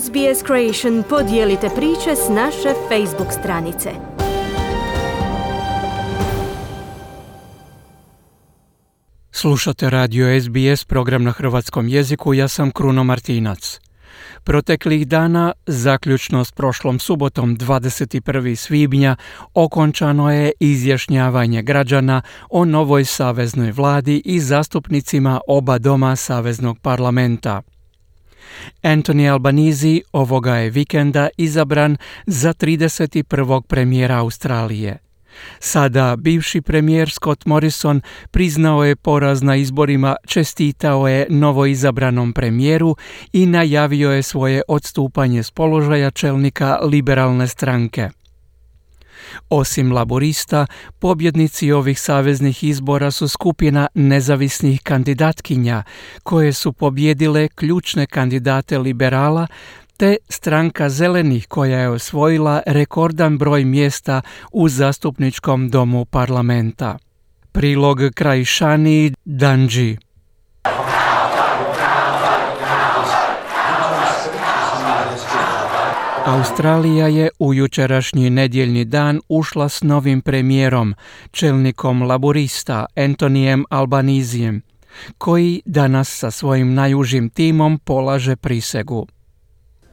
SBS Creation podijelite priče s naše Facebook stranice. Slušate radio SBS program na hrvatskom jeziku, ja sam Kruno Martinac. Proteklih dana, zaključno s prošlom subotom 21. svibnja, okončano je izjašnjavanje građana o novoj saveznoj vladi i zastupnicima oba doma Saveznog parlamenta. Anthony Albanizi ovoga je vikenda izabran za 31. premijera Australije. Sada bivši premijer Scott Morrison priznao je poraz na izborima, čestitao je novoizabranom premijeru i najavio je svoje odstupanje s položaja čelnika liberalne stranke. Osim laborista, pobjednici ovih saveznih izbora su skupina nezavisnih kandidatkinja koje su pobjedile ključne kandidate liberala te stranka zelenih koja je osvojila rekordan broj mjesta u zastupničkom domu parlamenta. Prilog kraj Šani Danji. Australija je u jučerašnji nedjeljni dan ušla s novim premijerom, čelnikom laborista Antonijem Albanizijem, koji danas sa svojim najužim timom polaže prisegu.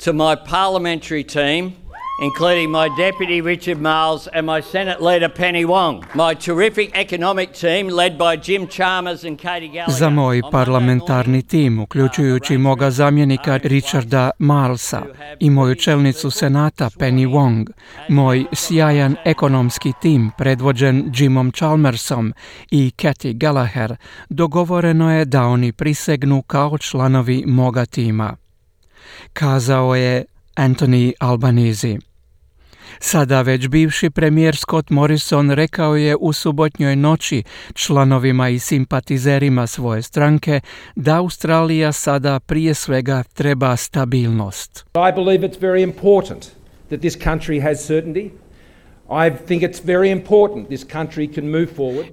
To my parliamentary team, including my Deputy Richard Miles and my Senate Leader Penny Wong. My terrific economic team led by Jim Chalmers and Katie Gallagher. Za moj parlamentarni tim, uključujući moga zamjenika Richarda Milesa i moju čelnicu Senata Penny Wong, moj sjajan ekonomski tim predvođen Jimom Chalmersom i Katie Gallagher, dogovoreno je da oni prisegnu kao članovi moga tima. Kazao je Anthony Albanese. Sada već bivši premijer Scott Morrison rekao je u subotnjoj noći članovima i simpatizerima svoje stranke da Australija sada prije svega treba stabilnost. I believe it's very important that this country has certainty.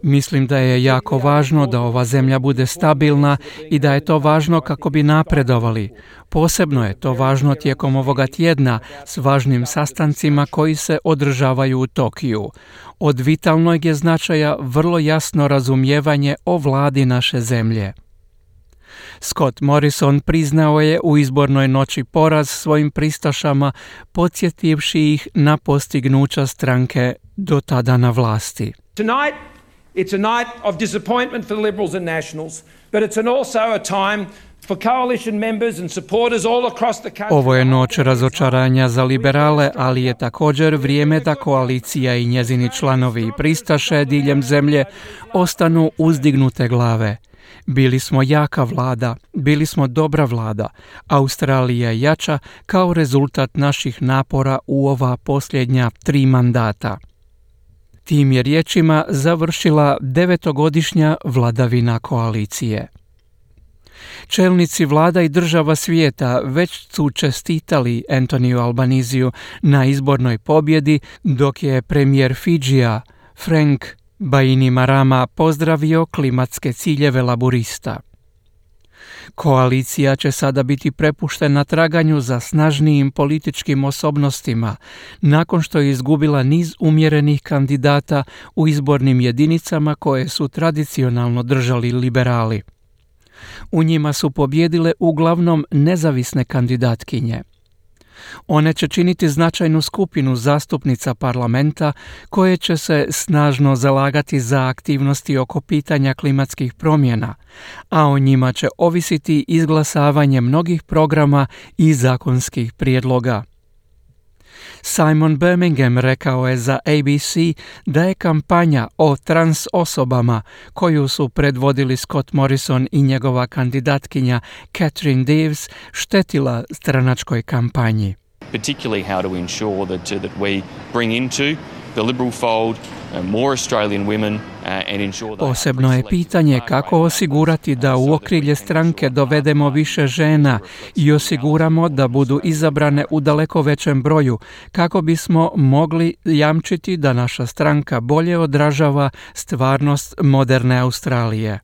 Mislim da je jako važno da ova zemlja bude stabilna i da je to važno kako bi napredovali. Posebno je to važno tijekom ovoga tjedna s važnim sastancima koji se održavaju u Tokiju. Od vitalnog je značaja vrlo jasno razumijevanje o vladi naše zemlje. Scott Morrison priznao je u izbornoj noći poraz svojim pristašama, podsjetivši ih na postignuća stranke do tada na vlasti. Tonight, it's a night of disappointment for the Liberals and Nationals, but it's also a time. Ovo je noć razočaranja za liberale, ali je također vrijeme da koalicija i njezini članovi i pristaše diljem zemlje ostanu uzdignute glave. Bili smo jaka vlada, bili smo dobra vlada. Australija jača kao rezultat naših napora u ova posljednja tri mandata. Tim je riječima završila devetogodišnja vladavina koalicije. Čelnici vlada i država svijeta već su čestitali Antoniju Albaniziju na izbornoj pobjedi, dok je premijer Fidžija Frank Baini Marama pozdravio klimatske ciljeve laburista. Koalicija će sada biti prepuštena traganju za snažnijim političkim osobnostima nakon što je izgubila niz umjerenih kandidata u izbornim jedinicama koje su tradicionalno držali liberali. U njima su pobjedile uglavnom nezavisne kandidatkinje. One će činiti značajnu skupinu zastupnica parlamenta koje će se snažno zalagati za aktivnosti oko pitanja klimatskih promjena, a o njima će ovisiti izglasavanje mnogih programa i zakonskih prijedloga. Simon Birmingham rekao je za ABC da je kampanja o trans osobama koju su predvodili Scott Morrison i njegova kandidatkinja Catherine Deves štetila stranačkoj kampanji. Particularly how to ensure that, uh, that we bring into the liberal fold uh, uh, Posebno je pitanje kako osigurati da u okrilje stranke dovedemo više žena i osiguramo da budu izabrane u daleko većem broju kako bismo mogli jamčiti da naša stranka bolje odražava stvarnost moderne Australije.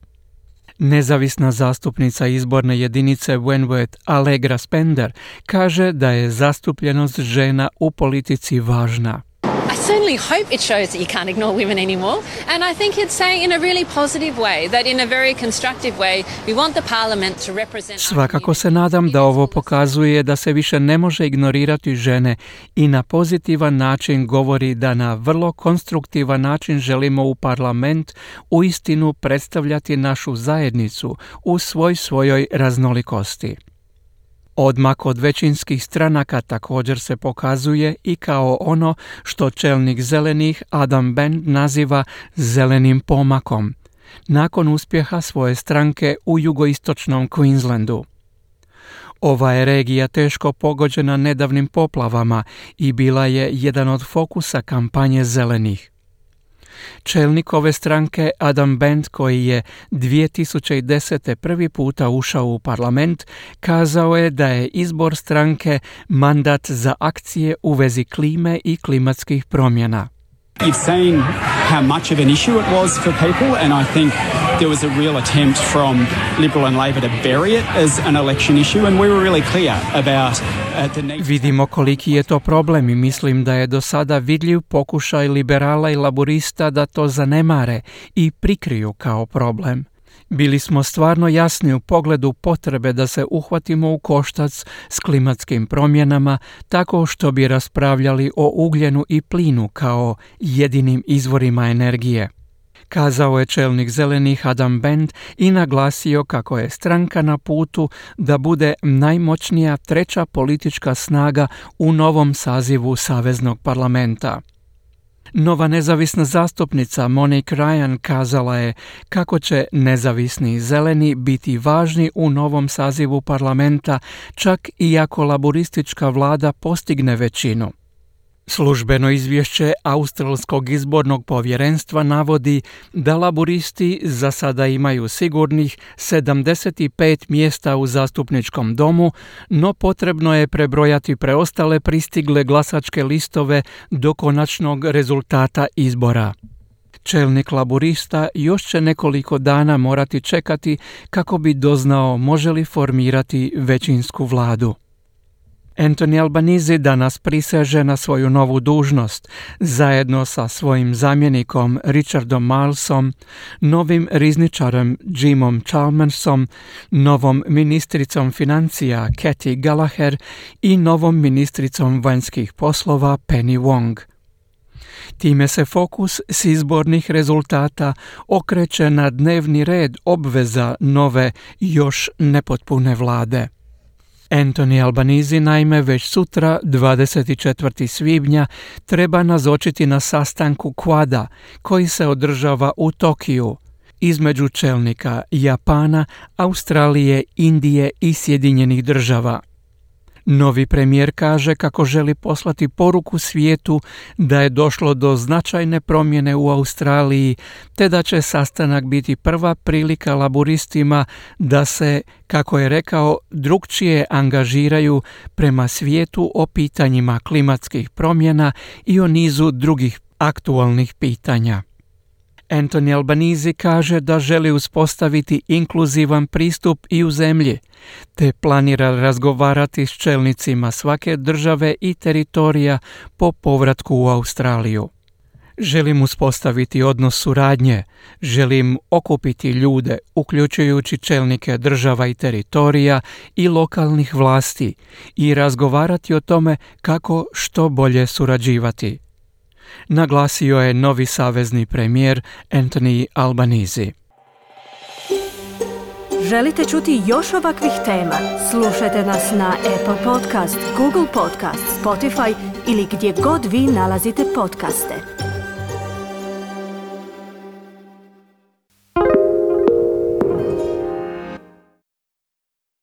Nezavisna zastupnica izborne jedinice Wentworth Allegra Spender kaže da je zastupljenost žena u politici važna. Certainly hope it shows that you can't ignore women anymore. And I think it's saying in a really positive way, that in a very constructive way, we want the parliament to represent... Svakako se nadam da ovo pokazuje da se više ne može ignorirati žene i na pozitivan način govori da na vrlo konstruktivan način želimo u parlament u istinu predstavljati našu zajednicu u svoj svojoj raznolikosti. Odmak od većinskih stranaka također se pokazuje i kao ono što čelnik zelenih Adam Bend naziva zelenim pomakom, nakon uspjeha svoje stranke u jugoistočnom Queenslandu. Ova je regija teško pogođena nedavnim poplavama i bila je jedan od fokusa kampanje zelenih. Čelnik ove stranke Adam Bent koji je 2010. prvi puta ušao u parlament kazao je da je izbor stranke mandat za akcije u vezi klime i klimatskih promjena. You've seen how much of an issue it was for people, and I think there was a real attempt from Liberal and Labor to bury it as an election issue, and we were really clear about. Vidimo koliki je to problem i mislim da je do sada vidljiv pokušaj liberala i laburista da to zanemare i prikriju kao problem. Bili smo stvarno jasni u pogledu potrebe da se uhvatimo u koštac s klimatskim promjenama tako što bi raspravljali o ugljenu i plinu kao jedinim izvorima energije. Kazao je čelnik zelenih Adam Bend i naglasio kako je stranka na putu da bude najmoćnija treća politička snaga u novom sazivu Saveznog parlamenta. Nova nezavisna zastupnica Monique Ryan kazala je kako će nezavisni zeleni biti važni u novom sazivu parlamenta čak i ako laboristička vlada postigne većinu. Službeno izvješće Australskog izbornog povjerenstva navodi da laburisti za sada imaju sigurnih 75 mjesta u zastupničkom domu, no potrebno je prebrojati preostale pristigle glasačke listove do konačnog rezultata izbora. Čelnik laburista još će nekoliko dana morati čekati kako bi doznao može li formirati većinsku vladu. Anthony Albanizi danas priseže na svoju novu dužnost zajedno sa svojim zamjenikom Richardom Milesom, novim rizničarem Jimom Chalmersom, novom ministricom financija Kathy Gallagher i novom ministricom vanjskih poslova Penny Wong. Time se fokus s izbornih rezultata okreće na dnevni red obveza nove još nepotpune vlade. Anthony Albanizi naime već sutra 24. svibnja treba nazočiti na sastanku Kvada koji se održava u Tokiju između čelnika Japana, Australije, Indije i Sjedinjenih država. Novi premijer kaže kako želi poslati poruku svijetu da je došlo do značajne promjene u Australiji, te da će sastanak biti prva prilika laburistima da se, kako je rekao, drugčije angažiraju prema svijetu o pitanjima klimatskih promjena i o nizu drugih aktualnih pitanja. Anthony Albanizi kaže da želi uspostaviti inkluzivan pristup i u zemlji, te planira razgovarati s čelnicima svake države i teritorija po povratku u Australiju. Želim uspostaviti odnos suradnje, želim okupiti ljude, uključujući čelnike država i teritorija i lokalnih vlasti i razgovarati o tome kako što bolje surađivati naglasio je novi savezni premijer Anthony Albanizi. Želite čuti još ovakvih tema? Slušajte nas na Apple Podcast, Google Podcast, Spotify ili gdje god vi nalazite podcaste.